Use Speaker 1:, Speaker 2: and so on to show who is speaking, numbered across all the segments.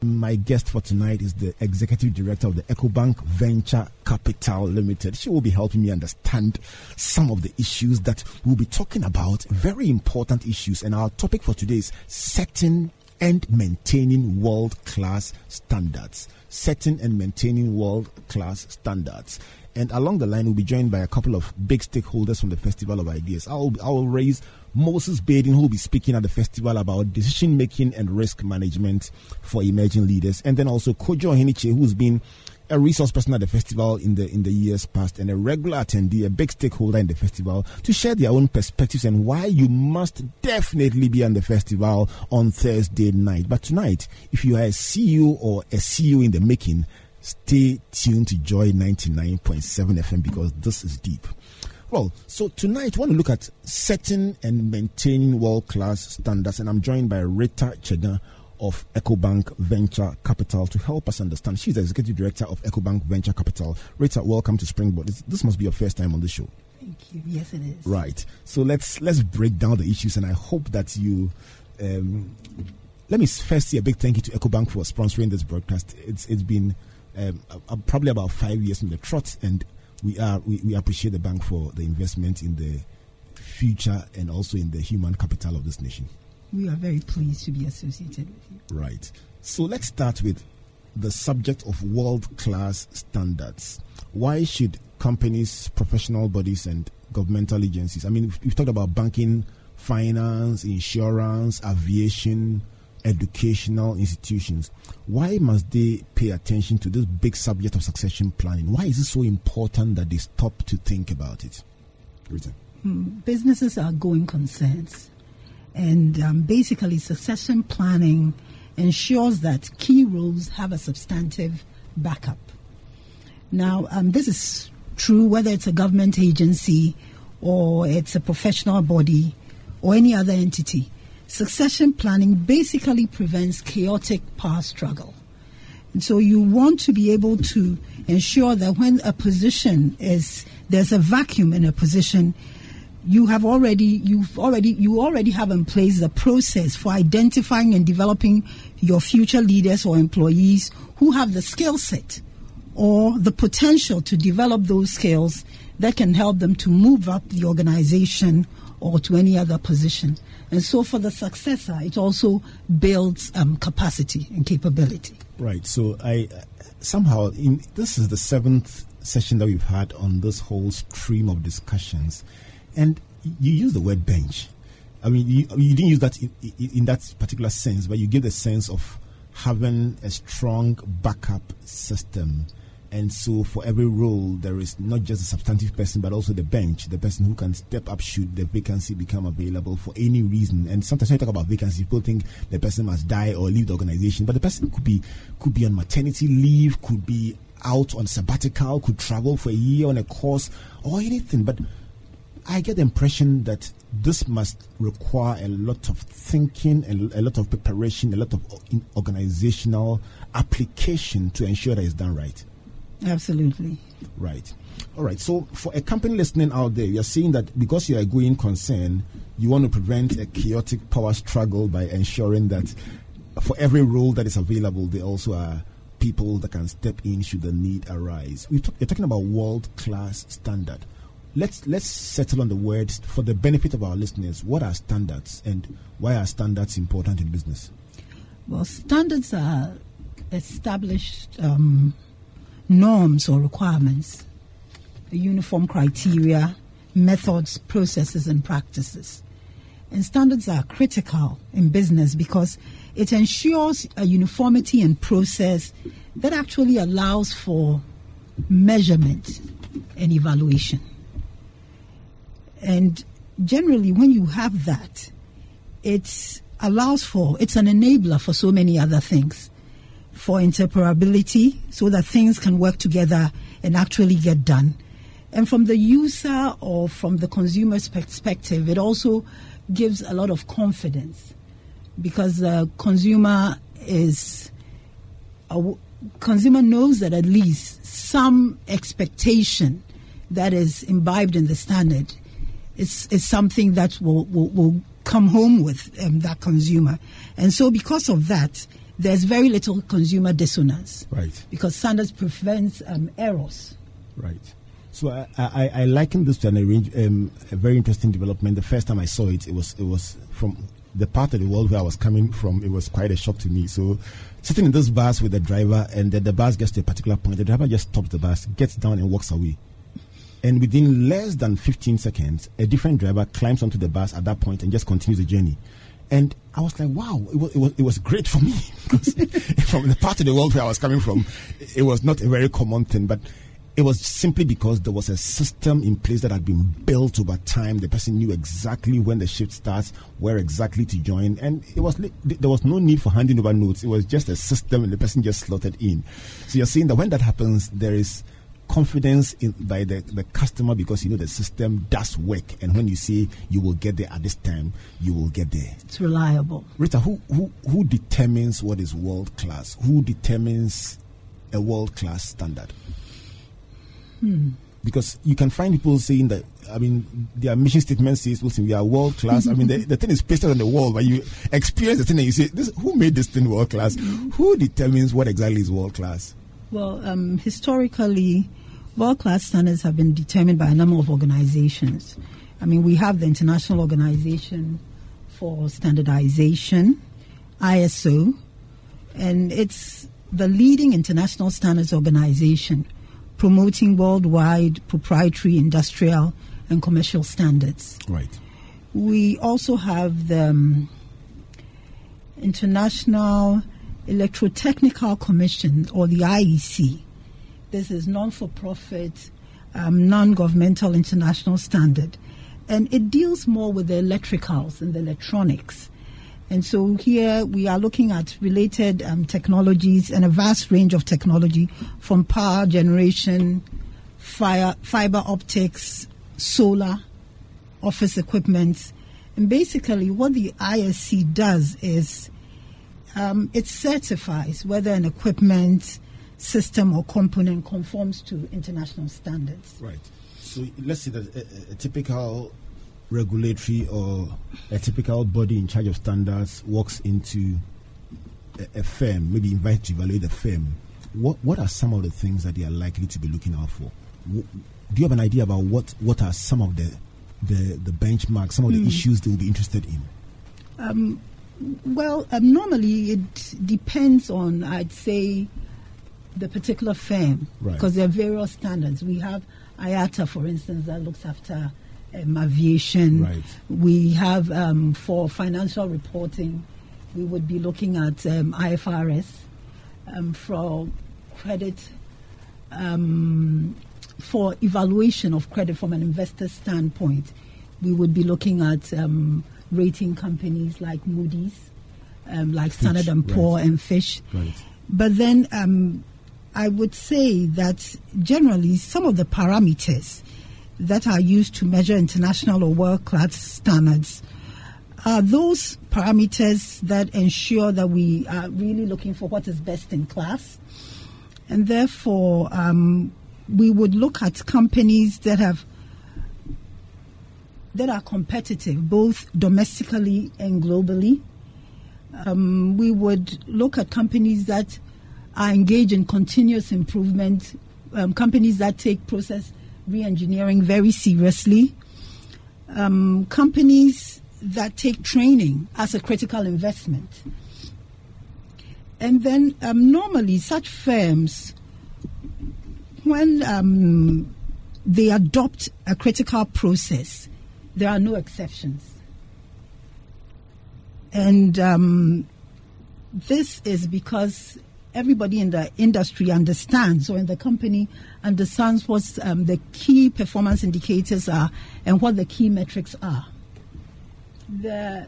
Speaker 1: My guest for tonight is the executive director of the EcoBank Venture Capital Limited. She will be helping me understand some of the issues that we'll be talking about, very important issues. And our topic for today is setting and maintaining world class standards. Setting and maintaining world class standards. And along the line, we'll be joined by a couple of big stakeholders from the Festival of Ideas. I'll, I'll raise Moses Baiden, who will be speaking at the festival about decision making and risk management for emerging leaders. And then also Kojo Heniche, who's been a resource person at the festival in the in the years past and a regular attendee, a big stakeholder in the festival, to share their own perspectives and why you must definitely be on the festival on Thursday night. But tonight, if you are a CEO or a CEO in the making, stay tuned to Joy 99.7 FM because this is deep. Well, so tonight we want to look at setting and maintaining world class standards, and I'm joined by Rita Chega of EcoBank Venture Capital to help us understand. She's the executive director of EcoBank Venture Capital. Rita, welcome to Springboard. This, this must be your first time on the show.
Speaker 2: Thank you. Yes, it is.
Speaker 1: Right. So let's let's break down the issues, and I hope that you. Um, let me first say a big thank you to EcoBank for sponsoring this broadcast. It's it's been um, probably about five years in the trot, and we are we, we appreciate the bank for the investment in the future and also in the human capital of this nation.
Speaker 2: We are very pleased to be associated with you.
Speaker 1: Right. So let's start with the subject of world class standards. Why should companies, professional bodies, and governmental agencies? I mean, we've talked about banking, finance, insurance, aviation, educational institutions. Why must they pay attention to this big subject of succession planning? Why is it so important that they stop to think about it?
Speaker 2: Rita. Hmm, businesses are going concerns. And um, basically, succession planning ensures that key roles have a substantive backup. Now, um, this is true whether it's a government agency or it's a professional body or any other entity succession planning basically prevents chaotic power struggle. And so you want to be able to ensure that when a position is there's a vacuum in a position, you have already you've already you already have in place the process for identifying and developing your future leaders or employees who have the skill set or the potential to develop those skills that can help them to move up the organization or to any other position. And so for the successor, it also builds um, capacity and capability.
Speaker 1: Right. So I somehow in this is the seventh session that we've had on this whole stream of discussions, and you use the word bench. I mean, you, you didn't use that in, in that particular sense, but you give the sense of having a strong backup system and so, for every role, there is not just a substantive person, but also the bench, the person who can step up should the vacancy become available for any reason. And sometimes when you talk about vacancy, people think the person must die or leave the organization, but the person could be could be on maternity leave, could be out on sabbatical, could travel for a year on a course, or anything. But I get the impression that this must require a lot of thinking, a, a lot of preparation, a lot of organizational application to ensure that it's done right.
Speaker 2: Absolutely.
Speaker 1: Right. All right. So, for a company listening out there, you're saying that because you're a going concern, you want to prevent a chaotic power struggle by ensuring that for every role that is available, there also are people that can step in should the need arise. We you're talking about world class standard. Let's let's settle on the words for the benefit of our listeners. What are standards, and why are standards important in business?
Speaker 2: Well, standards are established. Um, norms or requirements, the uniform criteria, methods, processes, and practices. And standards are critical in business because it ensures a uniformity in process that actually allows for measurement and evaluation. And generally, when you have that, it allows for, it's an enabler for so many other things for interoperability so that things can work together and actually get done. And from the user or from the consumer's perspective, it also gives a lot of confidence because the consumer is a consumer knows that at least some expectation that is imbibed in the standard is, is something that will, will, will come home with um, that consumer. And so, because of that, there's very little consumer dissonance.
Speaker 1: Right.
Speaker 2: Because standards prevents um, errors.
Speaker 1: Right. So I, I, I liken this to an arrange, um, a very interesting development. The first time I saw it, it was it was from the part of the world where I was coming from. It was quite a shock to me. So sitting in this bus with the driver, and then the bus gets to a particular point, the driver just stops the bus, gets down, and walks away. And within less than 15 seconds, a different driver climbs onto the bus at that point and just continues the journey. And I was like, wow, it was, it was, it was great for me because from the part of the world where I was coming from, it was not a very common thing. But it was simply because there was a system in place that had been built over time. The person knew exactly when the shift starts, where exactly to join, and it was there was no need for handing over notes. It was just a system, and the person just slotted in. So you're seeing that when that happens, there is confidence in by the, the customer because you know the system does work and when you say you will get there at this time you will get there
Speaker 2: it's reliable
Speaker 1: rita who who, who determines what is world class who determines a world class standard
Speaker 2: hmm.
Speaker 1: because you can find people saying that I mean, their mission statement says, "Listen, we are world class." I mean, the, the thing is pasted on the wall, but you experience the thing and you say, "This, who made this thing world class? Who determines what exactly is world class?"
Speaker 2: Well, um, historically, World class standards have been determined by a number of organizations. I mean, we have the International Organization for Standardization, ISO, and it's the leading international standards organization promoting worldwide proprietary industrial and commercial standards.
Speaker 1: Right.
Speaker 2: We also have the um, International Electrotechnical Commission, or the IEC, this is non-for-profit, um, non-governmental international standard, and it deals more with the electricals and the electronics. And so here we are looking at related um, technologies and a vast range of technology from power generation, fire, fiber optics, solar, office equipment. And basically, what the ISC does is um, it certifies whether an equipment system or component conforms to international standards.
Speaker 1: Right. So let's say that a, a, typical regulatory or a typical body in charge of standards walks into a, a firm, maybe invited to evaluate the firm. What what are some of the things that they are likely to be looking out for? do you have an idea about what, what are some of the the, the benchmarks, some of the mm. issues they will be interested in?
Speaker 2: Um, well, um, normally it depends on, I'd say, the particular firm because right. there are various standards. We have IATA, for instance, that looks after um, aviation.
Speaker 1: Right.
Speaker 2: We have um, for financial reporting, we would be looking at um, IFRS. Um, for credit, um, for evaluation of credit from an investor standpoint, we would be looking at um, rating companies like Moody's, like Standard and Poor
Speaker 1: right.
Speaker 2: and Fitch.
Speaker 1: Right.
Speaker 2: But then I would say that generally some of the parameters that are used to measure international or world class standards are those parameters that ensure that we are really looking for what is best in class. And therefore, um, we would look at companies that have that are competitive both domestically and globally. Um, we would look at companies that are engaged in continuous improvement, um, companies that take process re-engineering very seriously, um, companies that take training as a critical investment. And then um, normally such firms, when um, they adopt a critical process, there are no exceptions. And um, this is because everybody in the industry understands or in the company understands what um, the key performance indicators are and what the key metrics are. The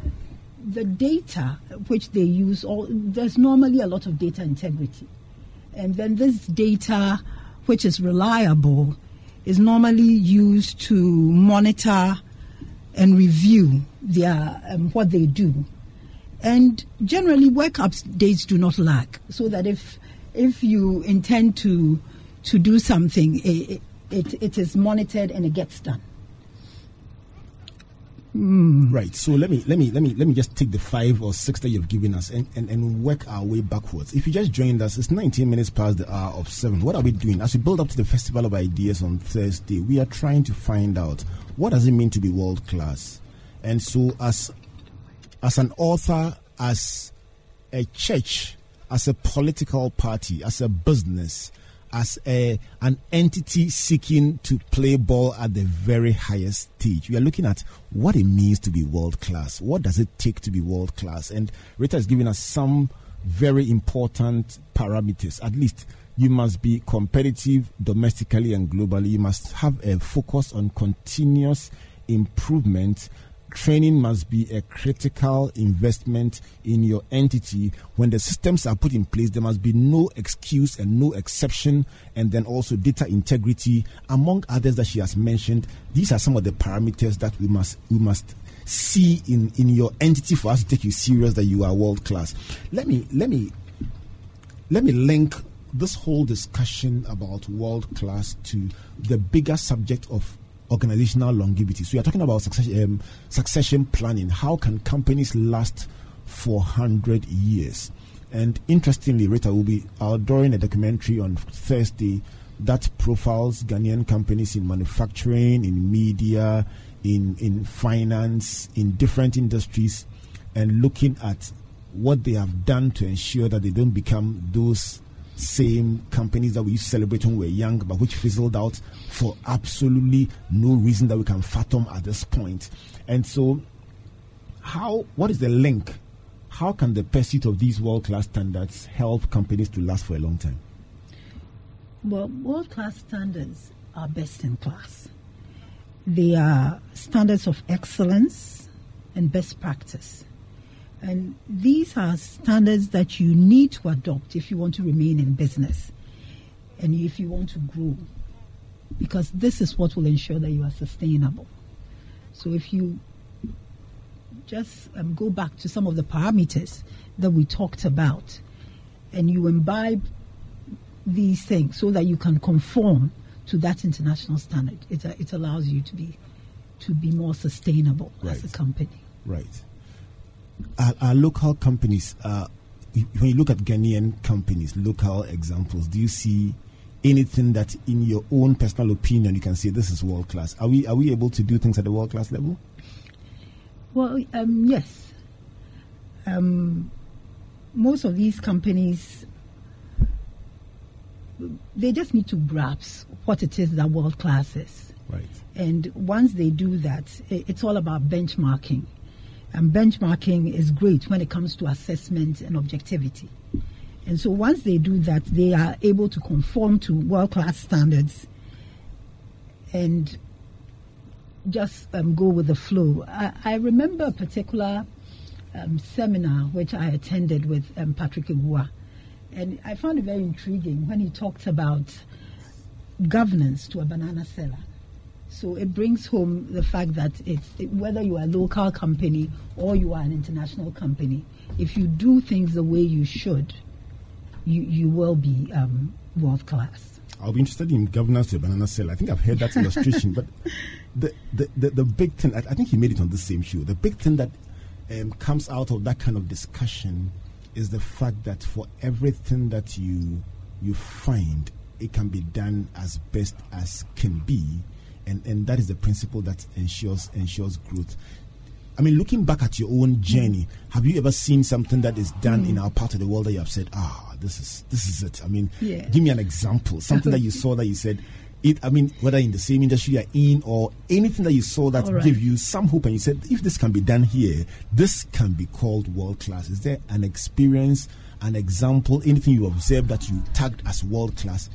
Speaker 2: the data which they use, or there's normally a lot of data integrity, and then this data, which is reliable, is normally used to monitor and review their um, what they do. And generally, work updates do not lack, so that if if you intend to to do something, it, it, it is monitored and it gets done.
Speaker 1: Mm. Right. So let me let me let me let me just take the five or six that you've given us and, and, and work our way backwards. If you just joined us, it's 19 minutes past the hour of seven. What are we doing as we build up to the Festival of Ideas on Thursday? We are trying to find out what does it mean to be world class. And so, as as an author, as a church, as a political party, as a business, as a, an entity seeking to play ball at the very highest stage. We are looking at what it means to be world class. What does it take to be world class? And Rita has given us some very important parameters. At least you must be competitive domestically and globally. You must have a focus on continuous improvement training must be a critical investment in your entity. When the systems are put in place, there must be no excuse and no exception, and then also data integrity, among others that she has mentioned. These are some of the parameters that we must we must see in in your entity for us to take you serious that you are world class. Let me let me let me link this whole discussion about world class to the bigger subject of organizational longevity. So are talking about succession, um, succession planning. How can companies last for 100 years? And interestingly, Rita will be outdooring a documentary on Thursday that profiles Ghanaian companies in manufacturing, in media, in, in finance, in different industries, and looking at what they have done to ensure that they don't become those same companies that we used to celebrate when we were young, but which fizzled out for absolutely no reason that we can fathom at this point. And so, how? What is the link? How can the pursuit of these world-class standards help companies to last for a long time?
Speaker 2: Well, world-class standards are best in class. They are standards of excellence and best practice. And these are standards that you need to adopt if you want to remain in business and if you want to grow. Because this is what will ensure that you are sustainable. So if you just um, go back to some of the parameters that we talked about and you imbibe these things so that you can conform to that international standard, it, uh, it allows you to be to be more sustainable right. as a company.
Speaker 1: Right our, our local companies, uh, when you look at Ghanaian companies, local examples, do you see anything that, in your own personal opinion, you can say this is world class? Are we are we able to do things at the world class level?
Speaker 2: Well, um, yes. Um, most of these companies, they just need to grasp what it is that world class is.
Speaker 1: Right.
Speaker 2: And once they do that, it's all about benchmarking and benchmarking is great when it comes to assessment and objectivity. And so once they do that, they are able to conform to world class standards and just um, go with the flow. I, I, remember a particular um, seminar which I attended with um, Patrick Igua, and I found it very intriguing when he talked about governance to a banana seller. So it brings home the fact that it's it, whether you are a local company or you are an international company, if you do things the way you should, you you will be um, world class.
Speaker 1: I'll be interested in governance to banana cell. I think I've heard that illustration, but the, the, the, the, big thing, I, I, think he made it on the same show. The big thing that um, comes out of that kind of discussion is the fact that for everything that you you find, it can be done as best as can be and and that is the principle that ensures ensures growth. I mean, looking back at your own journey, have you ever seen something that is done mm. in our part of the world that you have said, "Ah, this is this is it"? I mean, yeah. give me an example, something that you saw that you said, it. I mean, whether in the same industry you're in or anything that you saw that right. gave you some hope, and you said, if this can be done here, this can be called world class. Is there an experience, an example, anything you observed that you tagged as world class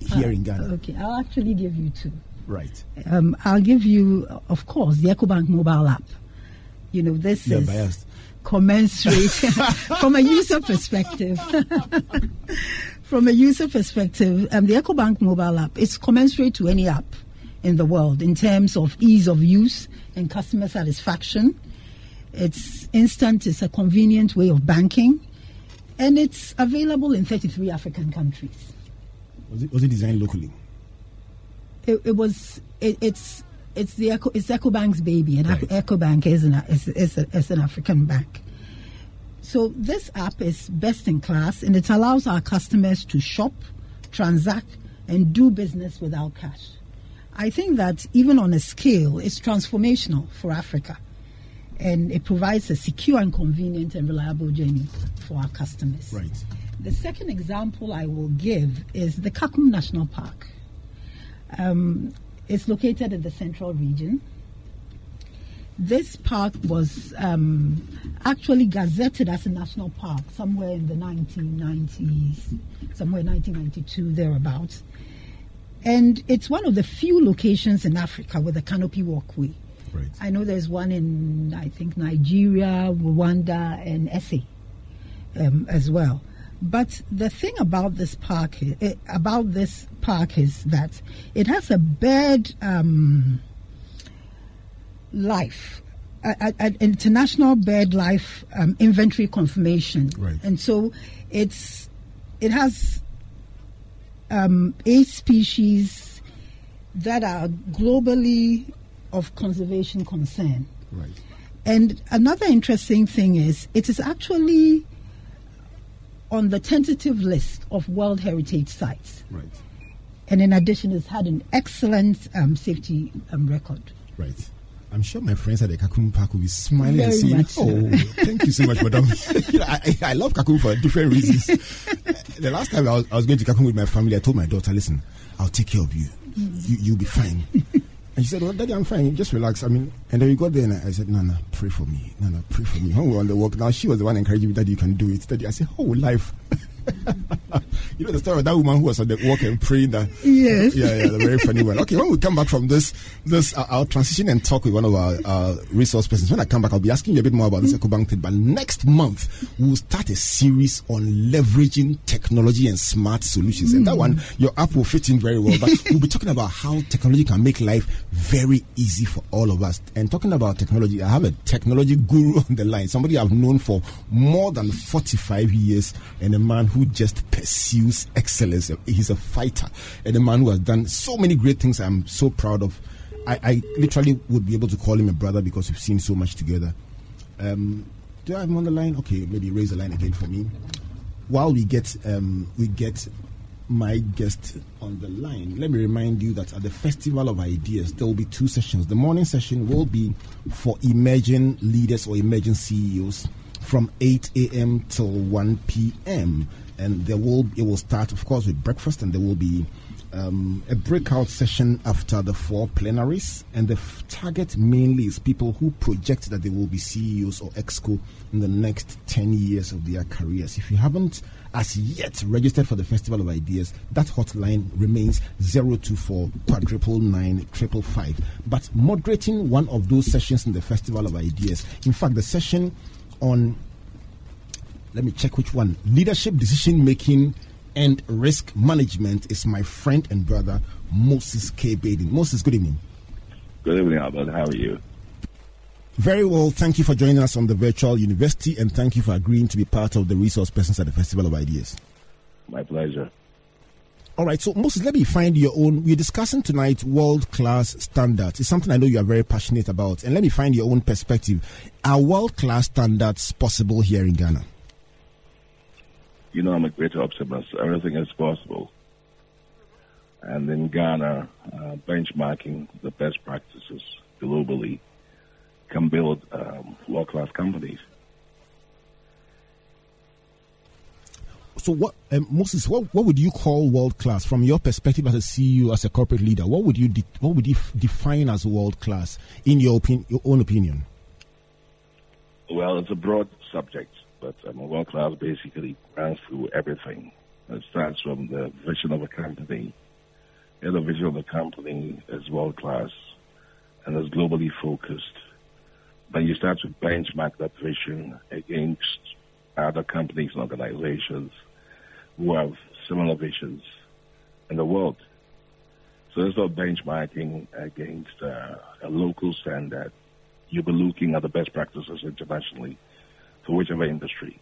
Speaker 1: here uh, in Ghana?
Speaker 2: Okay, I'll actually give you two.
Speaker 1: Right.
Speaker 2: Um, I'll give you, of course, the EcoBank mobile app. You know, this
Speaker 1: You're
Speaker 2: is
Speaker 1: biased.
Speaker 2: commensurate from a user perspective. from a user perspective, um, the EcoBank mobile app is commensurate to any app in the world in terms of ease of use and customer satisfaction. It's instant, it's a convenient way of banking, and it's available in 33 African countries.
Speaker 1: Was it, was it designed locally?
Speaker 2: It, it was, it, it's, it's the Eco, it's EcoBank's baby, and right. EcoBank is an, is, is, a, is an African bank. So this app is best in class, and it allows our customers to shop, transact, and do business without cash. I think that even on a scale, it's transformational for Africa. And it provides a secure and convenient and reliable journey for our customers.
Speaker 1: Right.
Speaker 2: The second example I will give is the Kakum National Park. Um, it's located in the central region. This park was um, actually gazetted as a national park somewhere in the 1990s, somewhere 1992, thereabouts. And it's one of the few locations in Africa with a canopy walkway.
Speaker 1: Right.
Speaker 2: I know there's one in, I think, Nigeria, Rwanda, and Essay um, as well. But the thing about this park, it, eh, about this park, is that it has a bird um, life, an international bird life um, inventory confirmation,
Speaker 1: right.
Speaker 2: and so it's it has um, eight species that are globally of conservation concern.
Speaker 1: Right.
Speaker 2: And another interesting thing is it is actually on the tentative list of World Heritage Sites.
Speaker 1: Right.
Speaker 2: And in addition, it's had an excellent um, safety um, record.
Speaker 1: Right. I'm sure my friends at the Kakum Park will be smiling
Speaker 2: Very
Speaker 1: and saying,
Speaker 2: much so.
Speaker 1: "Oh, thank you so much, madam." you know, I, I love Kakum for different reasons. the last time I was, I was going to Kakum with my family, I told my daughter, "Listen, I'll take care of you. you you'll be fine." She said, Well, Daddy, I'm fine. Just relax. I mean, and then we got there and I said, Nana, pray for me. Nana, pray for me. When we were on the walk, now she was the one encouraging me, Daddy, you can do it. Daddy, I said, Oh, life. you know the story of that woman who was on the walk and praying that.
Speaker 2: Yes.
Speaker 1: Yeah, yeah, the very funny one. Okay, when we come back from this, this uh, I'll transition and talk with one of our uh, resource persons. When I come back, I'll be asking you a bit more about this EcoBank thing. But next month, we'll start a series on leveraging technology and smart solutions. Mm. And that one, your app will fit in very well. But we'll be talking about how technology can make life very easy for all of us. And talking about technology, I have a technology guru on the line, somebody I've known for more than 45 years, and a man who just pursues excellence. He's a fighter and a man who has done so many great things I'm so proud of. I, I literally would be able to call him a brother because we've seen so much together. Um, do I have him on the line? Okay, maybe raise the line again for me. While we get um, we get my guest on the line, let me remind you that at the Festival of Ideas, there will be two sessions. The morning session will be for emerging leaders or emerging CEOs from 8 a.m. till 1 p.m. And there will it will start, of course, with breakfast, and there will be um, a breakout session after the four plenaries. And the f- target mainly is people who project that they will be CEOs or exco in the next 10 years of their careers. If you haven't as yet registered for the Festival of Ideas, that hotline remains 024 quadruple nine triple five. But moderating one of those sessions in the Festival of Ideas, in fact, the session on let me check which one. Leadership decision making and risk management is my friend and brother moses k. Baiden. Moses good evening.
Speaker 3: Good evening albert. How are you?
Speaker 1: Very well. Thank you for joining us on the virtual university and thank you for agreeing to be part of the resource persons at the festival of ideas.
Speaker 3: My pleasure
Speaker 1: all right, so Moses, let me find your own. We're discussing tonight world class standards. It's something I know you are very passionate about. And let me find your own perspective. Are world class standards possible here in Ghana?
Speaker 3: You know, I'm a great optimist. Everything is possible. And in Ghana, uh, benchmarking the best practices globally can build um, world class companies.
Speaker 1: So what um, moses what, what would you call world class? From your perspective as a ceo as a corporate leader what would you de- what would you f- define as world class in your your own opinion?
Speaker 3: Well it's a broad subject but um, world class basically runs through everything. It starts from the vision of a company and the vision of the company is world class and is globally focused. But you start to benchmark that vision against other companies and organizations who have similar visions in the world. So instead of benchmarking against uh, a local standard, you'll be looking at the best practices internationally for whichever industry.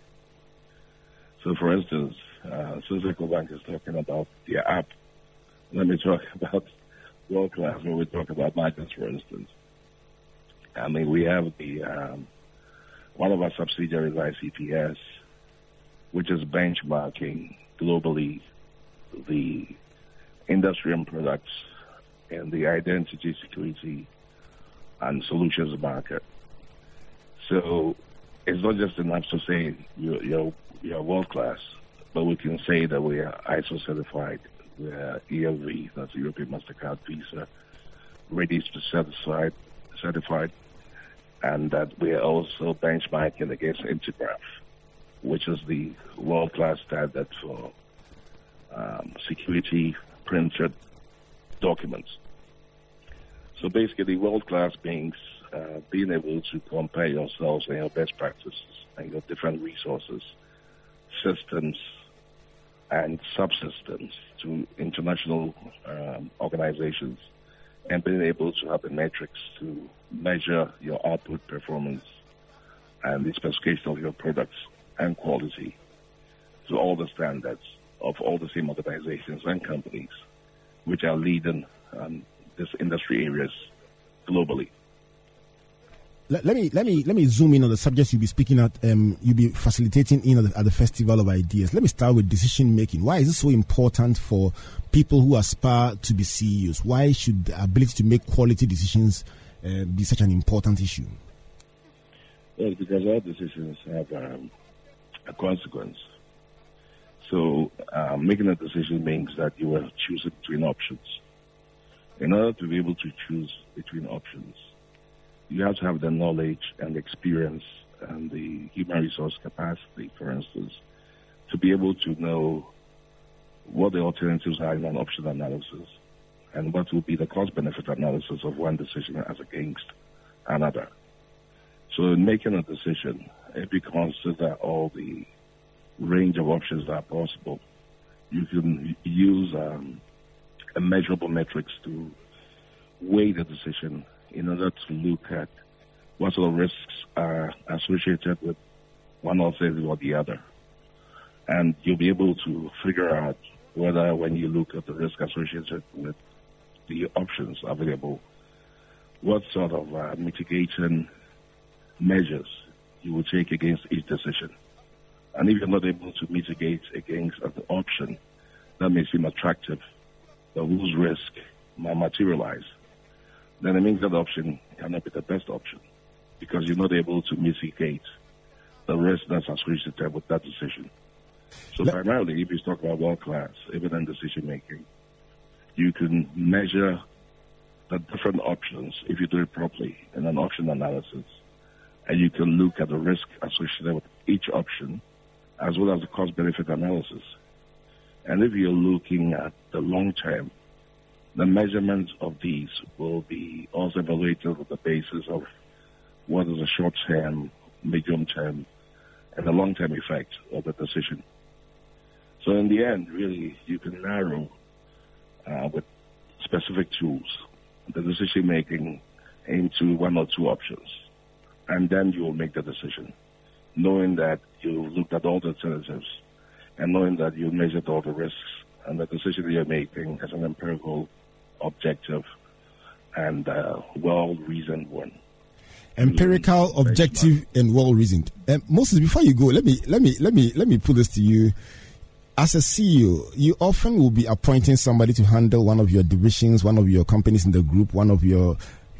Speaker 3: So, for instance, uh, since Ecobank is talking about the app, let me talk about world class when we talk about markets, for instance. I mean, we have the um, one of our subsidiaries, ICPS, which is benchmarking globally the industry and products and the identity, security, and solutions market. So it's not just enough to say you're, you're, you're world class, but we can say that we are ISO certified, we are EMV, that's the European MasterCard Visa, ready to certified, certified, and that we are also benchmarking against Intergraf, which is the world class standard for um, security printed documents. So basically, world class beings uh, being able to compare yourselves and your best practices and your different resources, systems, and subsystems to international um, organizations and being able to have the metrics to measure your output performance and the specification of your products and quality to all the standards of all the same organizations and companies which are leading um, these industry areas globally.
Speaker 1: Let, let, me let me let me zoom in on the subjects you'll be speaking at. Um, you'll be facilitating in at the, at the Festival of Ideas. Let me start with decision making. Why is it so important for people who aspire to be CEOs? Why should the ability to make quality decisions uh, be such an important issue?
Speaker 3: Well, because all decisions have um, a consequence. So, uh, making a decision means that you are choosing between options. In order to be able to choose between options, you have to have the knowledge and experience and the human resource capacity, for instance, to be able to know what the alternatives are in an option analysis and what will be the cost benefit analysis of one decision as against another. So in making a decision, if you consider all the range of options that are possible, you can use um, measurable metrics to weigh the decision in order to look at what sort of risks are associated with one alternative or the other. And you'll be able to figure out whether when you look at the risk associated with the options available, what sort of uh, mitigation measures you will take against each decision. And if you're not able to mitigate against an option that may seem attractive, but whose risk might materialize, then it means that option cannot be the best option because you're not able to mitigate the risk that's associated with that decision. So Let- primarily, if you talk about world-class evident decision making, you can measure the different options if you do it properly in an option analysis, and you can look at the risk associated with each option, as well as the cost-benefit analysis. And if you're looking at the long term, the measurements of these will be also evaluated on the basis of what is the short term, medium term, and the long term effect of the decision. So in the end, really, you can narrow uh, with specific tools the decision making into one or two options, and then you will make the decision, knowing that you looked at all the alternatives, and knowing that you measured all the risks, and the decision you're making as an empirical objective and uh, well reasoned one.
Speaker 1: Empirical, objective, and well reasoned. Um, Moses, before you go, let me let me let me let me put this to you. As a CEO, you often will be appointing somebody to handle one of your divisions, one of your companies in the group, one of your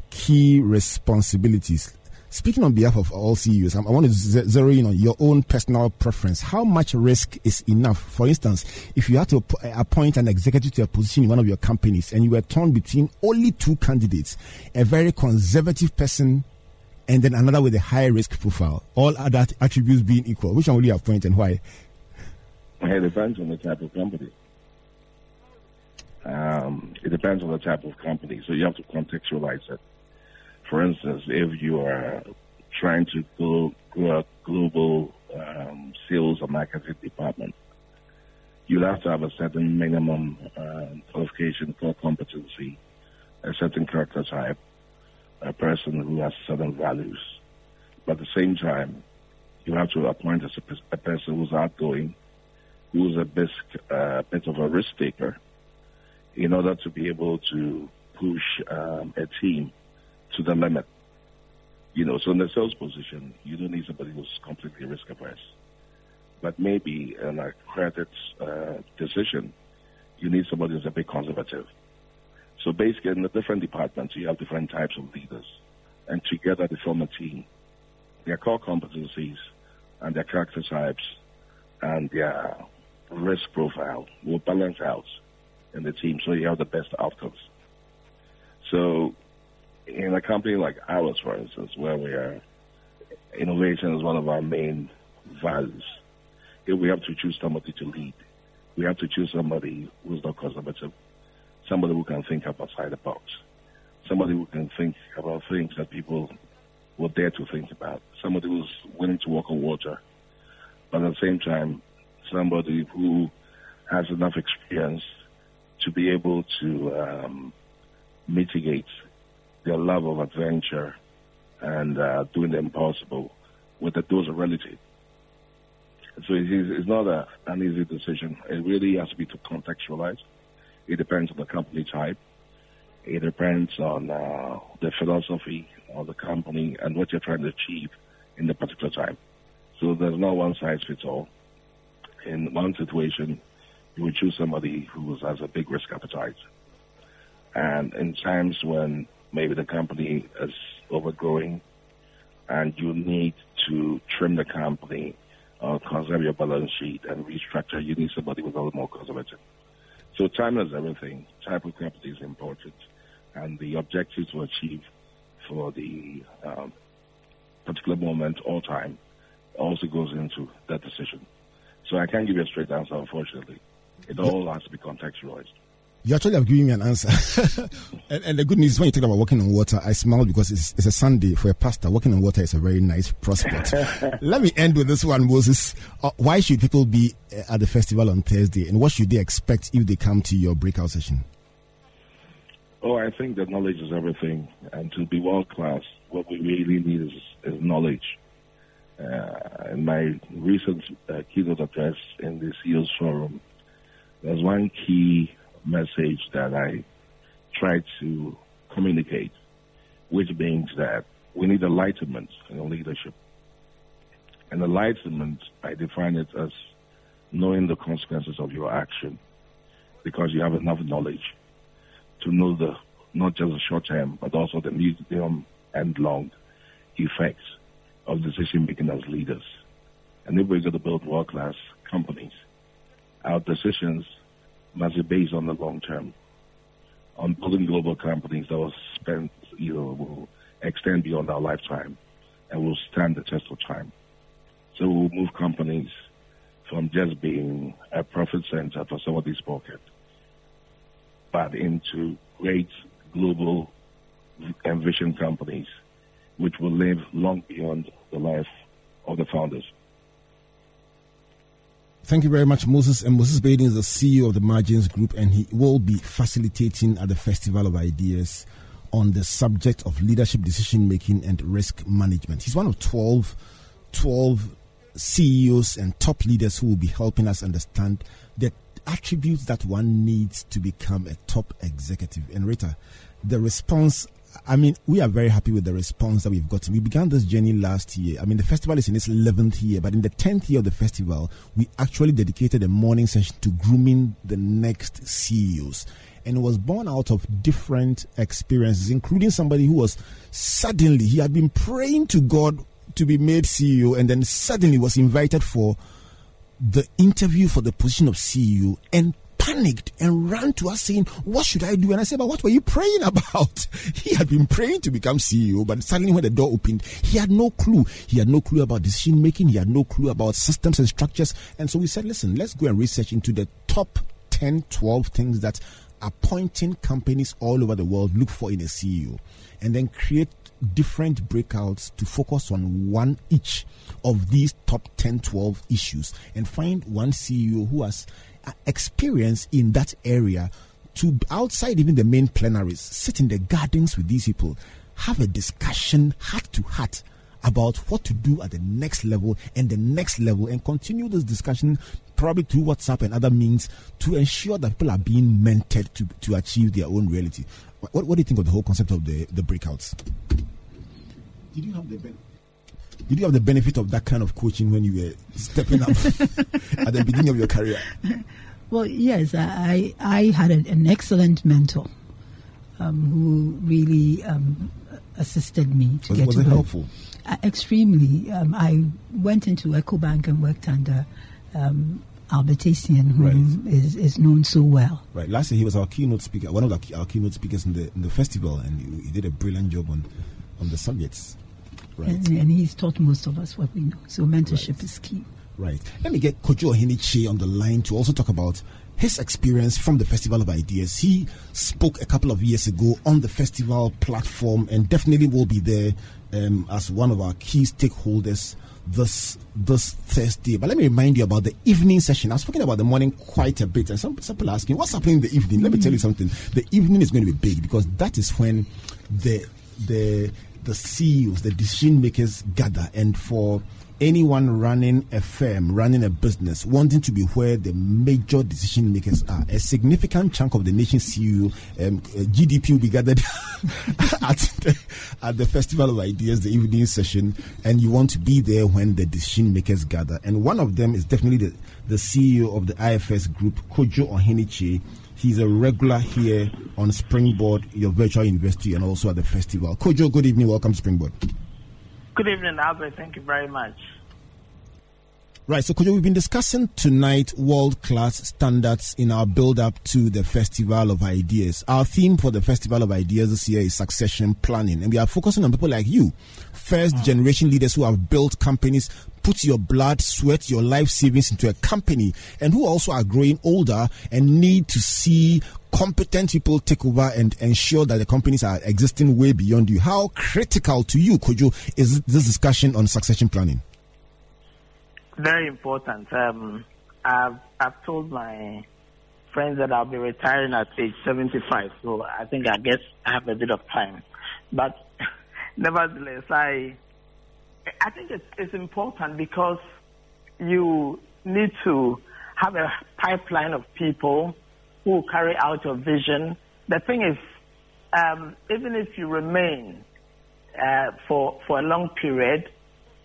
Speaker 1: key responsibilities. Speaking on behalf of all CEOs, I want to zero in on your own personal preference. How much risk is enough? For instance, if you had to appoint an executive to a position in one of your companies and you were torn between only two candidates, a very conservative person and then another with a high risk profile, all other attributes being equal, which one would you appoint and why?
Speaker 3: It depends on the type of company. Um, it depends on the type of company, so you have to contextualize it. For instance, if you are trying to grow, a global um, sales or marketing department, you'll have to have a certain minimum uh, qualification for competency, a certain character type, a person who has certain values. But at the same time, you have to appoint a, a person who's outgoing, who's a bit, uh, bit of a risk taker, in order to be able to push um, a team to the limit. You know, so in the sales position, you don't need somebody who's completely risk averse. But maybe in a credit uh, decision, you need somebody who's a bit conservative. So basically, in the different departments, you have different types of leaders, and together they form a team. Their core competencies and their character types and their risk profile will balance out in the team so you have the best outcomes. So in a company like ours, for instance, where we are, innovation is one of our main values. If we have to choose somebody to lead, we have to choose somebody who's not conservative, somebody who can think outside the box, somebody who can think about things that people will dare to think about, somebody who's willing to walk on water, but at the same time, somebody who has enough experience to be able to um, mitigate their love of adventure and uh, doing the impossible with a dose of reality. So it's not a, an easy decision. It really has to be to contextualize. It depends on the company type. It depends on uh, the philosophy of the company and what you're trying to achieve in the particular time. So there's no one size fits all. In one situation, you would choose somebody who has a big risk appetite. And in times when maybe the company is overgrowing and you need to trim the company or conserve your balance sheet and restructure, you need somebody with a little more conservative. So time is everything. Type of company is important. And the objective to achieve for the um, particular moment or time also goes into that decision. So I can't give you a straight answer, unfortunately. It all has to be contextualized.
Speaker 1: You actually have given me an answer. and, and, the good news is when you talk about walking on water, I smile because it's, it's, a Sunday for a pastor. Walking on water is a very nice prospect. Let me end with this one, Moses. Uh, why should people be uh, at the festival on Thursday and what should they expect if they come to your breakout session?
Speaker 3: Oh, I think that knowledge is everything. And to be world class, what we really need is, is knowledge. Uh, in my recent uh, keynote address in the CEO's Forum, there's one key message that I try to communicate, which means that we need enlightenment in leadership. And enlightenment, I define it as knowing the consequences of your action because you have enough knowledge to know the not just the short term, but also the medium and long effects of decision making as leaders. And if we're going to build world class companies, our decisions must be based on the long term, on building global companies that will spend, you know, will extend beyond our lifetime and will stand the test of time. So we'll move companies from just being a profit center for somebody's pocket, but into great global envision companies which will live long beyond the life of the founders.
Speaker 1: Thank you very much, Moses. And Moses Baiden is the CEO of the Margins Group, and he will be facilitating at the Festival of Ideas on the subject of leadership, decision making, and risk management. He's one of 12, 12 CEOs and top leaders who will be helping us understand the attributes that one needs to become a top executive. And Rita, the response I mean, we are very happy with the response that we've gotten. We began this journey last year. I mean, the festival is in its 11th year, but in the 10th year of the festival, we actually dedicated a morning session to grooming the next CEOs. And it was born out of different experiences, including somebody who was suddenly, he had been praying to God to be made CEO and then suddenly was invited for the interview for the position of CEO and panicked and ran to us saying, What should I do? And I said, But what were you praying about? He had been praying to become CEO, but suddenly when the door opened, he had no clue. He had no clue about decision making, he had no clue about systems and structures. And so we said, Listen, let's go and research into the top 10, 12 things that appointing companies all over the world look for in a CEO and then create different breakouts to focus on one each of these top 10 12 issues and find one CEO who has experience in that area to outside even the main plenaries, sit in the gardens with these people, have a discussion heart to heart about what to do at the next level and the next level and continue this discussion probably through WhatsApp and other means to ensure that people are being mentored to, to achieve their own reality. What, what do you think of the whole concept of the, the breakouts? Did you have the benefit? Did you have the benefit of that kind of coaching when you were stepping up at the beginning of your career?
Speaker 2: Well, yes, I I had an excellent mentor um, who really um, assisted me to
Speaker 1: was,
Speaker 2: get
Speaker 1: was
Speaker 2: to
Speaker 1: it
Speaker 2: where-
Speaker 1: helpful?
Speaker 2: Uh, extremely. Um, I went into EcoBank and worked under um, Albert Essien, who
Speaker 1: Right.
Speaker 2: is is known so well.
Speaker 1: Right. Last year he was our keynote speaker, one of our keynote speakers in the in the festival, and he, he did a brilliant job on on the subjects. Right.
Speaker 2: And, and he's taught most of us what we know. So mentorship
Speaker 1: Right.
Speaker 2: is key.
Speaker 1: Right. Let me get Kojo Ohinichi on the line to also talk about his experience from the Festival of Ideas. He spoke a couple of years ago on the festival platform and definitely will be there um, as one of our key stakeholders this this Thursday. But let me remind you about the evening session. I've spoken about the morning quite a bit, and some some people are asking what's happening in the evening. Let me tell you something. The evening is going to be big because that is when the the the CEOs, the decision makers gather, and for anyone running a firm, running a business, wanting to be where the major decision makers are, a significant chunk of the nation's CEO, um, uh, GDP will be gathered at, the, at the Festival of Ideas, the evening session, and you want to be there when the decision makers gather. And one of them is definitely the, the CEO of the IFS group, Kojo Ohinichi. He's a regular here on Springboard, your virtual university, and also at the festival. Kojo, good evening. Welcome to Springboard.
Speaker 4: Good evening, Albert. Thank you very much.
Speaker 1: Right, so Kojo, we've been discussing tonight world class standards in our build up to the Festival of Ideas. Our theme for the Festival of Ideas this year is succession planning, and we are focusing on people like you, first hmm. generation leaders who have built companies, put your blood, sweat, your life savings into a company, and who also are growing older and need to see competent people take over and ensure that the companies are existing way beyond you. How critical to you, Kojo, is this discussion on succession planning?
Speaker 4: Very important. Um, I've, I've told my friends that I'll be retiring at age 75, so I think I guess I have a bit of time. But nevertheless, I, I think it's, it's important because you need to have a pipeline of people who carry out your vision. The thing is, um, even if you remain uh, for for a long period,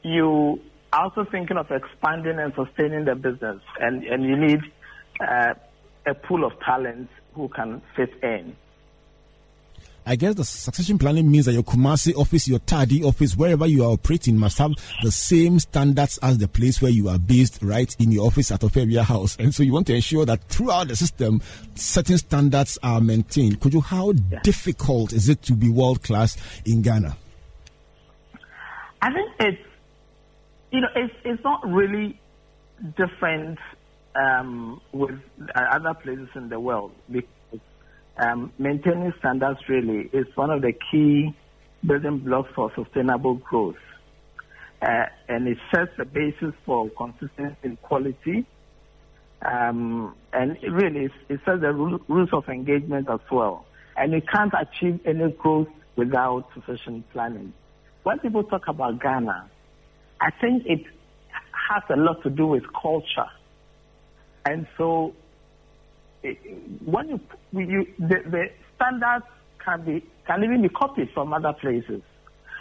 Speaker 4: you are also thinking of expanding and sustaining the business, and and you need uh, a pool of talents who can fit in.
Speaker 1: I guess the succession planning means that your Kumasi office, your Tadi office, wherever you are operating, must have the same standards as the place where you are based, right in your office at Ophelia House. And so you want to ensure that throughout the system, certain standards are maintained. Could you, how difficult is it to be world class in Ghana?
Speaker 4: I think it's you know it's it's not really different um, with uh, other places in the world um, maintaining standards really is one of the key building blocks for sustainable growth, uh, and it sets the basis for consistency in quality. Um, and it really, it sets the rules of engagement as well. And you can't achieve any growth without sufficient planning. When people talk about Ghana, I think it has a lot to do with culture. And so, Eh, when you, you the, the standards can be can even be copied from other places,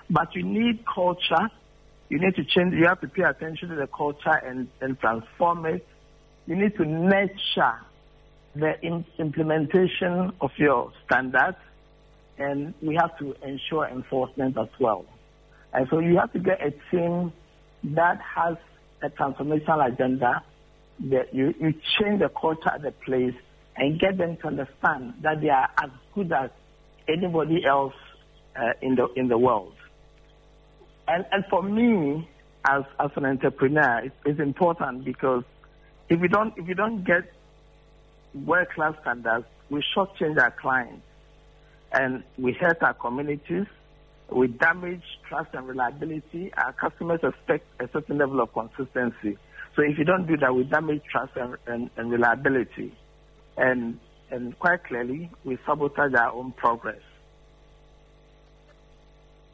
Speaker 4: but you need culture. You need to change. You have to pay attention to the culture and, and transform it. You need to nurture the im- implementation of your standards, and we have to ensure enforcement as well. And so you have to get a team that has a transformational agenda. That you, you change the culture at the place and get them to understand that they are as good as anybody else uh, in the in the world. And and for me, as as an entrepreneur, it's, it's important because if we don't if we don't get world class standards, we shortchange our clients, and we hurt our communities, we damage trust and reliability. Our customers expect a certain level of consistency. So if you don't do that, we damage trust and, and, and reliability. And, and quite clearly, we sabotage our own progress.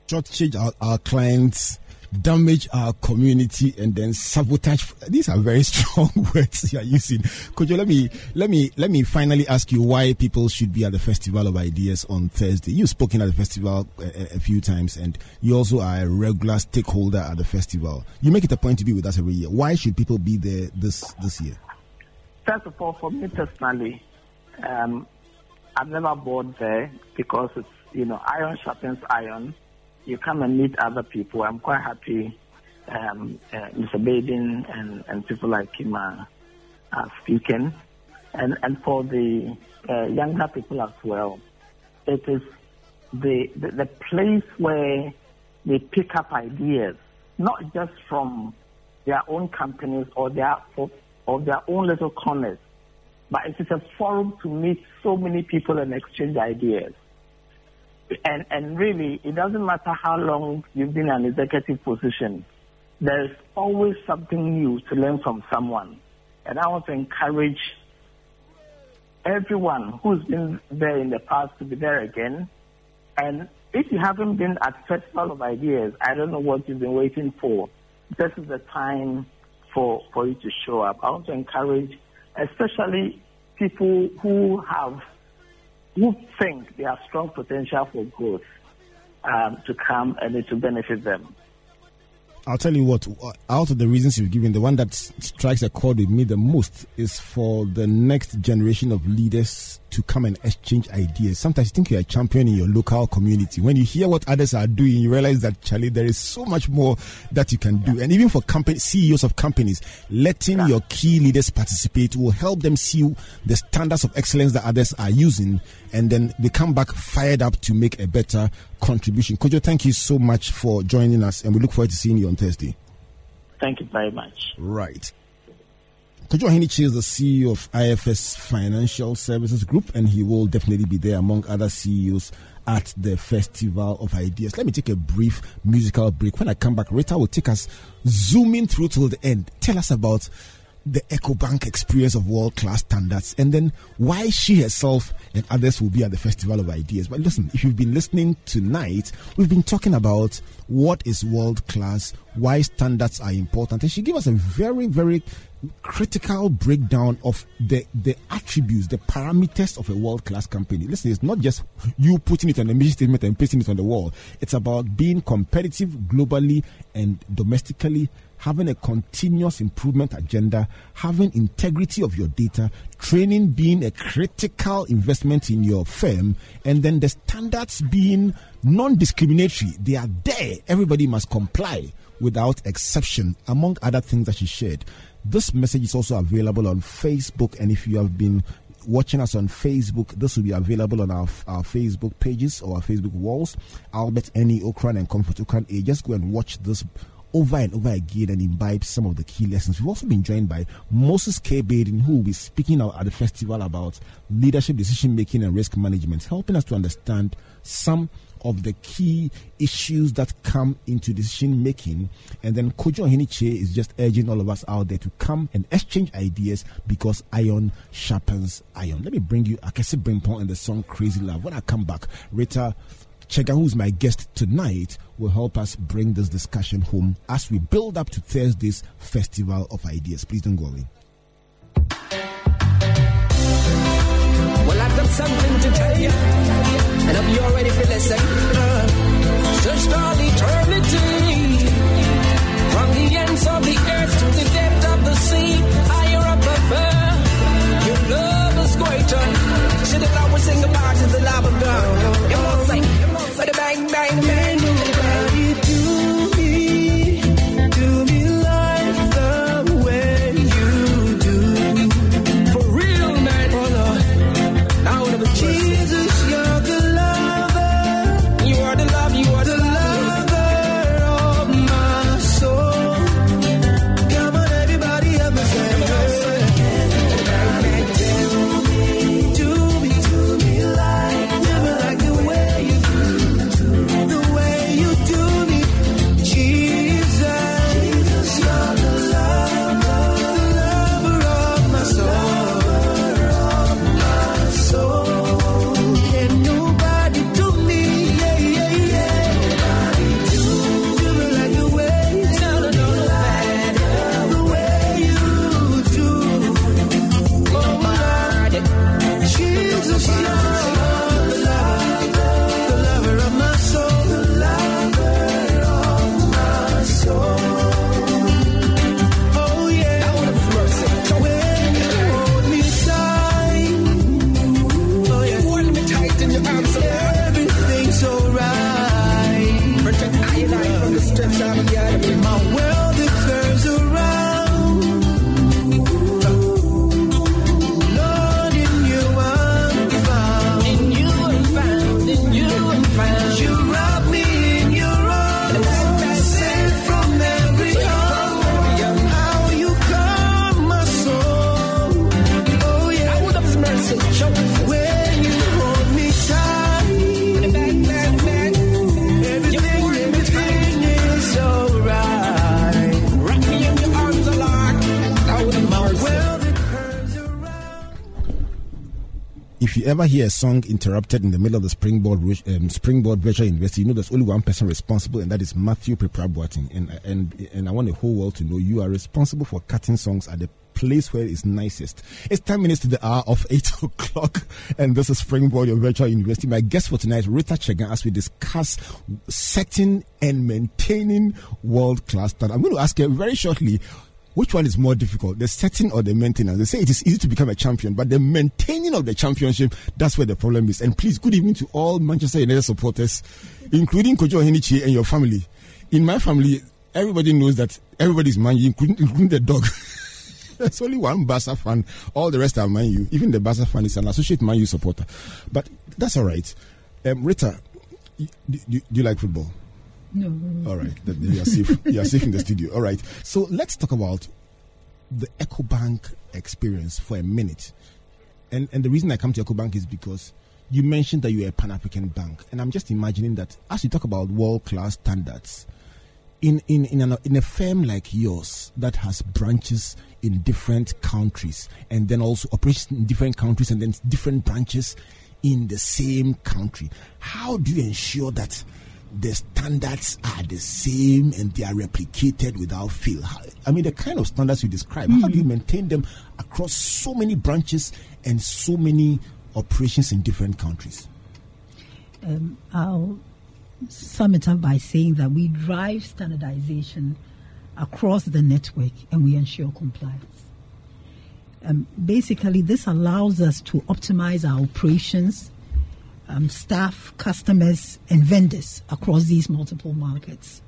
Speaker 1: Shortchange our, our clients damage our community and then sabotage. These are very strong words you are using. Could you let me let me let me finally ask you why people should be at the Festival of Ideas on Thursday? You've spoken at the festival a, a few times, and you also are a regular stakeholder at the festival. You make it a point to be with us every year. Why should people be there this this year?
Speaker 4: First of all, for me personally, um, I've never bought there because it's you know iron sharpens iron you come and meet other people. I'm quite happy um, uh, Mr. Baiden and, and people like him are, are speaking. And, and for the uh, younger people as well, it is the, the, the place where they pick up ideas, not just from their own companies or their, or their own little corners, but it is a forum to meet so many people and exchange ideas and, and really, it doesn't matter how long you've been in an executive position, there's always something new to learn from someone. And I want to encourage everyone who's been there in the past to be there again. And if you haven't been at Festival of Ideas, I don't know what you've been waiting for. This is the time for, for you to show up. I want to encourage, especially people who have who think they have strong potential for growth um, to come and it to benefit them.
Speaker 1: I'll tell you what, out of the reasons you've given, the one that strikes a chord with me the most is for the next generation of leaders to come and exchange ideas. Sometimes you think you're a champion in your local community. When you hear what others are doing, you realize that, Charlie, there is so much more that you can do. And even for company, CEOs of companies, letting your key leaders participate will help them see the standards of excellence that others are using. And then they come back fired up to make a better contribution. Kojo, thank you so much for joining us. And we look forward to seeing you on Thursday.
Speaker 4: Thank you very much.
Speaker 1: Right. Kojo Ahinichi is the CEO of IFS Financial Services Group, and he will definitely be there among other CEOs at the Festival of Ideas. Let me take a brief musical break. When I come back, Rita will take us zooming through till the end. Tell us about the EcoBank experience of world class standards, and then why she herself and others will be at the Festival of Ideas. But listen, if you've been listening tonight, we've been talking about what is world class, why standards are important, and she gave us a very, very critical breakdown of the the attributes, the parameters of a world class company. Listen, it's not just you putting it on a mission statement and pasting it on the wall. It's about being competitive globally and domestically, having a continuous improvement agenda, having integrity of your data, training being a critical investment in your firm, and then the standards being non discriminatory. They are there. Everybody must comply without exception, among other things that she shared. This message is also available on Facebook, and if you have been watching us on Facebook, this will be available on our, our Facebook pages or our Facebook walls. Albert Annie Ocran and Comfort Ocran A. Eh, just go and watch this over and over again and imbibe some of the key lessons. We've also been joined by Moses K. Baiden, who will be speaking out at the festival about leadership, decision making, and risk management, helping us to understand some of the key issues that come into decision making. And then Kojo Ahiniche is just urging all of us out there to come and exchange ideas because iron sharpens iron. Let me bring you Akesse Brempong and the song Crazy Love. When I come back, Rita Chega, who's my guest tonight, will help us bring this discussion home as we build up to Thursday's Festival of Ideas. Please don't go away.
Speaker 5: Well, I've got something to tell you and hope you're ready for. Searched eh? all eternity, from the ends of the earth to the depth of the sea, higher up above. Your love is greater. Should have always sing about. You bang, bang, bang.
Speaker 1: Ever hear a song interrupted in the middle of the Springboard um, Springboard Virtual University, you know there's only one person responsible, and that is Matthew Peprabuating. And and and I want the whole world to know you are responsible for cutting songs at the place where it's nicest. It's 10 minutes to the hour of 8 o'clock, and this is Springboard, your virtual university. My guest for tonight, Rita Chegan, as we discuss setting and maintaining world class standard. I'm going to ask her very shortly which one is more difficult, the setting or the maintenance? They say it is easy to become a champion, but the maintaining of the championship, that's where the problem is. And please, good evening to all Manchester United supporters, including Kojo Henichi and your family. In my family, everybody knows that everybody is Man including, including the dog. There's only one Barca fan. All the rest are Man U. Even the Barca fan is an associate Man U supporter. But that's all right. Um, Rita, do, do, do you like football?
Speaker 2: No.
Speaker 1: All right. You are safe. you are safe in the studio. All right. So let's talk about the EcoBank experience for a minute. And and the reason I come to EcoBank is because you mentioned that you're a Pan African bank, and I'm just imagining that as you talk about world class standards, in in in, an, in a firm like yours that has branches in different countries and then also operations in different countries and then different branches in the same country, how do you ensure that? The standards are the same and they are replicated without fail. I mean, the kind of standards you describe, mm-hmm. how do you maintain them across so many branches and so many operations in different countries?
Speaker 2: Um, I'll sum it up by saying that we drive standardization across the network and we ensure compliance. Um, basically, this allows us to optimize our operations um, staff, customers, and vendors across these multiple markets.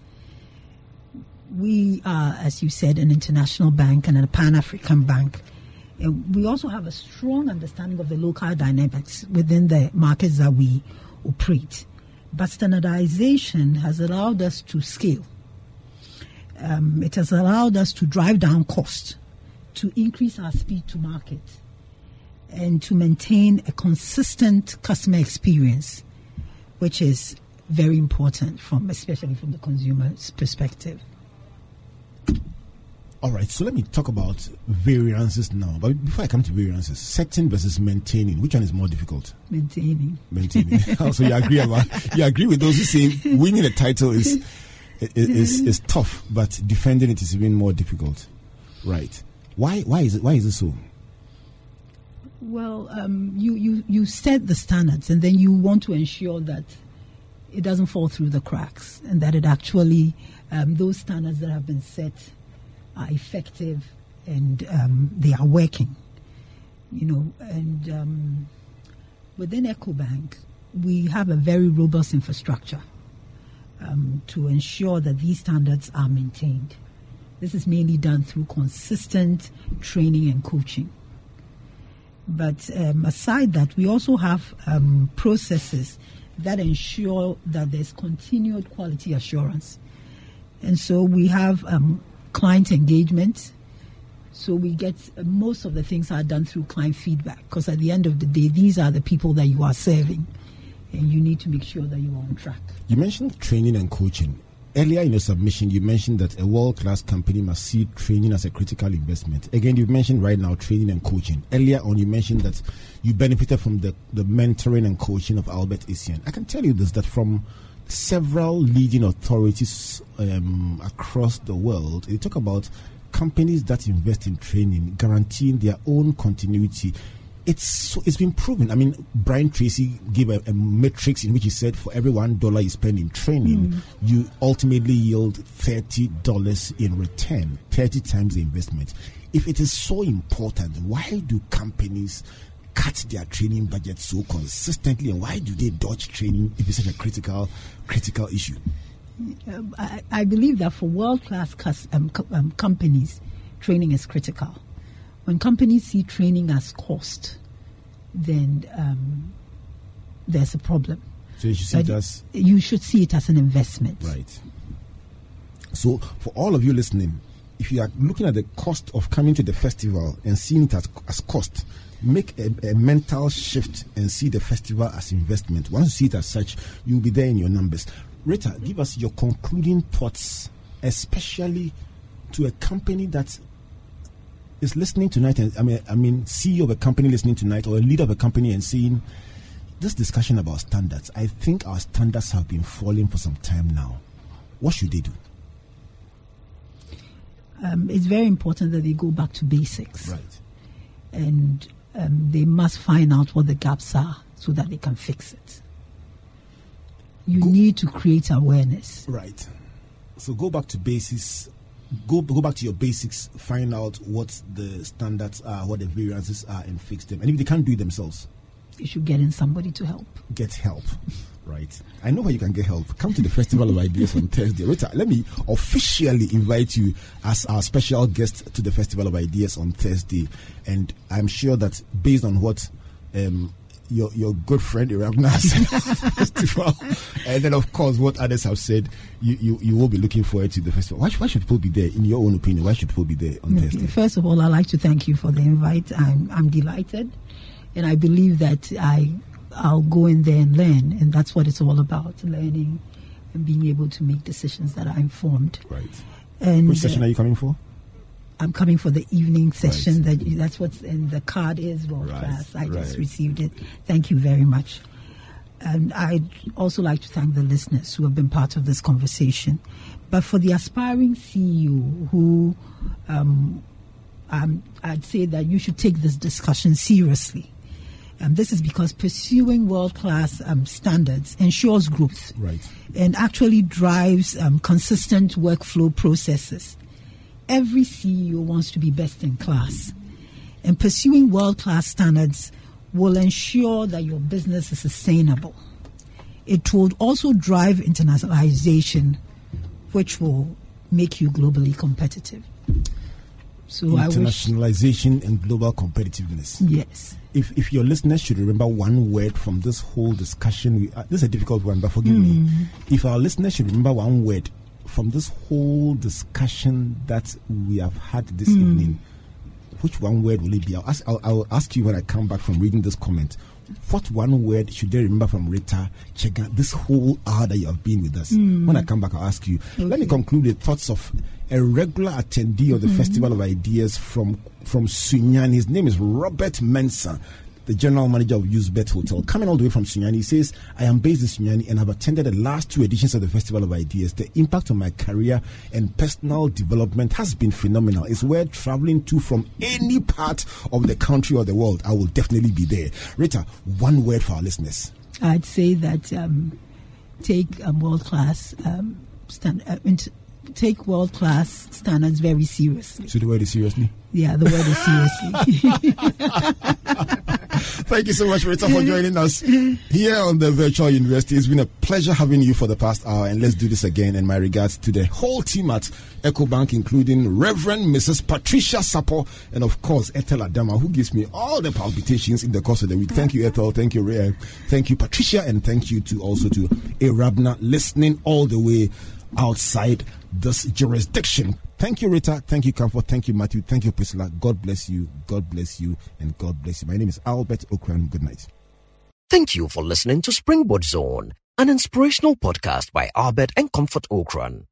Speaker 2: We are, as you said, an international bank and a Pan African bank. And we also have a strong understanding of the local dynamics within the markets that we operate. But standardization has allowed us to scale. Um, it has allowed us to drive down costs, to increase our speed to market, and to maintain a consistent customer experience, which is very important from especially from the consumer's perspective.
Speaker 1: All right, so let me talk about variances now. But before I come to variances, setting versus maintaining, which one is more difficult?
Speaker 2: Maintaining.
Speaker 1: Maintaining. so you agree about you agree with those who say winning a title is is, is, is tough, but defending it is even more difficult. Right? Why? Why is it? Why is it so?
Speaker 2: Well, um, you, you, you set the standards and then you want to ensure that it doesn't fall through the cracks and that it actually, um, those standards that have been set are effective and um, they are working. You know, and um, within EcoBank, we have a very robust infrastructure um, to ensure that these standards are maintained. This is mainly done through consistent training and coaching. But um, aside that, we also have um, processes that ensure that there's continued quality assurance. And so we have um, client engagement. So we get uh, most of the things are done through client feedback because at the end of the day, these are the people that you are serving, and you need to make sure that you are on track.
Speaker 1: You mentioned training and coaching earlier in your submission, you mentioned that a world class company must see training as a critical investment. Again, you've mentioned right now training and coaching. Earlier on, you mentioned that you benefited from the, the mentoring and coaching of Albert Essien. I can tell you this that from several leading authorities um, across the world, they talk about companies that invest in training guaranteeing their own continuity it's it's been proven. I mean, Brian Tracy gave a, a, matrix in which he said for every one dollar you spend in training, mm. you ultimately yield thirty dollars in return, thirty times the investment. If it is so important, why do companies cut their training budget so consistently, and why do they dodge training if it's such a critical critical issue?
Speaker 2: I, I believe that for world class um, um, companies, training is critical when companies see training as cost, then um, there's a problem.
Speaker 1: So you should see but it as
Speaker 2: you should see it as an investment.
Speaker 1: Right. So for all of you listening, if you are looking at the cost of coming to the festival and seeing it as, as cost, make a, a, mental shift and see the festival as investment. Once you see it as such, you'll be there in your numbers. Rita, give us your concluding thoughts, especially to a company that is listening tonight, and I mean, I mean, CEO of a company listening tonight, or a leader of a company and seeing this discussion about standards. I think our standards have been falling for some time now. What should they do?
Speaker 2: Um, it's very important that they go back to basics.
Speaker 1: Right.
Speaker 2: And um, they must find out what the gaps are so that they can fix it. You
Speaker 1: Go-
Speaker 2: need to create awareness.
Speaker 1: Right. So go back to basics. Go go back to your basics. Find out what the standards are, what the variances are, and fix them. And if they can't do it themselves,
Speaker 2: You should get in somebody to help.
Speaker 1: get help. Right. I know where you can get help. Come to the Festival of Ideas on Thursday. Rita, let me officially invite you as our special guest to the Festival of Ideas on Thursday. And I'm sure that based on what um, your your good friend Iragna said festival, and then of course what others have said, you, you, you will be looking forward to the festival. Why, why should people be there? In your own opinion, why should people be there on Thursday?
Speaker 2: First of all, I'd like to thank you for the invite. I'm, I'm delighted. And I believe that I, I'll go in there and learn. And that's what it's all about learning and being able to make decisions that are informed.
Speaker 1: Right.
Speaker 2: And
Speaker 1: Which session
Speaker 2: uh,
Speaker 1: are you coming for?
Speaker 2: I'm coming for the evening session. That that's what's in the card is world
Speaker 1: Right,
Speaker 2: class. I just received it. Thank you very much. And I'd also like to thank the listeners who have been part of this conversation. But for the aspiring CEO who, um, um, I'd say that you should take this discussion seriously. And this is because pursuing world class um, standards ensures growth
Speaker 1: Right.
Speaker 2: and actually drives um, consistent workflow processes. Every CEO wants to be best in class, and pursuing world class standards will ensure that your business is sustainable. It will also drive internationalization, which will make you globally competitive. So
Speaker 1: Internationalization and global competitiveness.
Speaker 2: yes,
Speaker 1: if if your listeners should remember one word from this whole discussion, we, uh, this is a difficult one, but forgive me. If our listeners should remember one word from this whole discussion that we have had this hmm. evening, which one word will it be? I'll ask, I'll, I'll ask you when I come back from reading this comment. What one word should they remember from Rita Chega this whole hour that you have been with us? Hmm. When I come back, I'll ask you. Let me conclude with thoughts of a regular attendee of the hmm. Festival of Ideas from from Sunyani. His name is Robert Mensah, the general manager of Usbet Hotel. Coming all the way from Sunyani, he says, I am based in Sunyani and have attended the last two editions of the Festival of Ideas. The impact on my career and personal development has been phenomenal. It's where traveling to from any part of the country or the world. I will definitely be there. Rita, one word for our listeners.
Speaker 2: I'd say that um, take um, world class um, stand, uh, take world class standards very seriously.
Speaker 1: So the word is seriously.
Speaker 2: Yeah, the word is seriously.
Speaker 1: Thank you so much, Rita, for joining us here on the virtual university. It's been a pleasure having you for the past hour, and let's do this again. And my regards to the whole team at EcoBank, including Reverend Mrs. Patricia Sapo, and of course Ethel Adama, who gives me all the palpitations in the course of the week. Thank you, Ethel. Thank you, Ray. Thank you, Patricia, and thank you to also to Arabna listening all the way outside this jurisdiction. Thank you, Rita. Thank you, Comfort. Thank you, Matthew. Thank you, Priscilla. God bless you. God bless you. And God bless you. My name is Albert Ocran. Good night.
Speaker 6: Thank you for listening to Springboard Zone, an inspirational podcast by Albert and Comfort Ocran.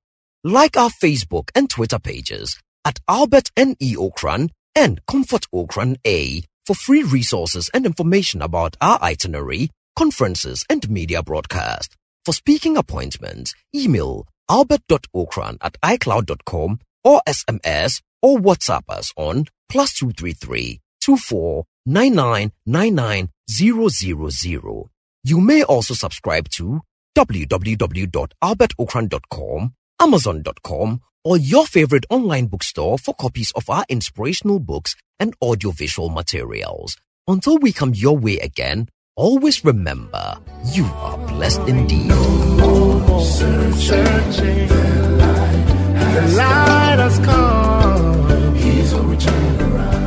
Speaker 6: Like our Facebook and Twitter pages at Albert N.E. Ocran and Comfort Ocran A for free resources and information about our itinerary, conferences, and media broadcast. For speaking appointments, email albert.ocran at icloud.com or SMS or WhatsApp us on plus 233 24 99 99 000. You may also subscribe to www.albertocran.com, amazon.com, or your favorite online bookstore for copies of our inspirational books and audiovisual materials. Until we come your way again, always remember you are blessed indeed.
Speaker 5: The light has come. He's a return around.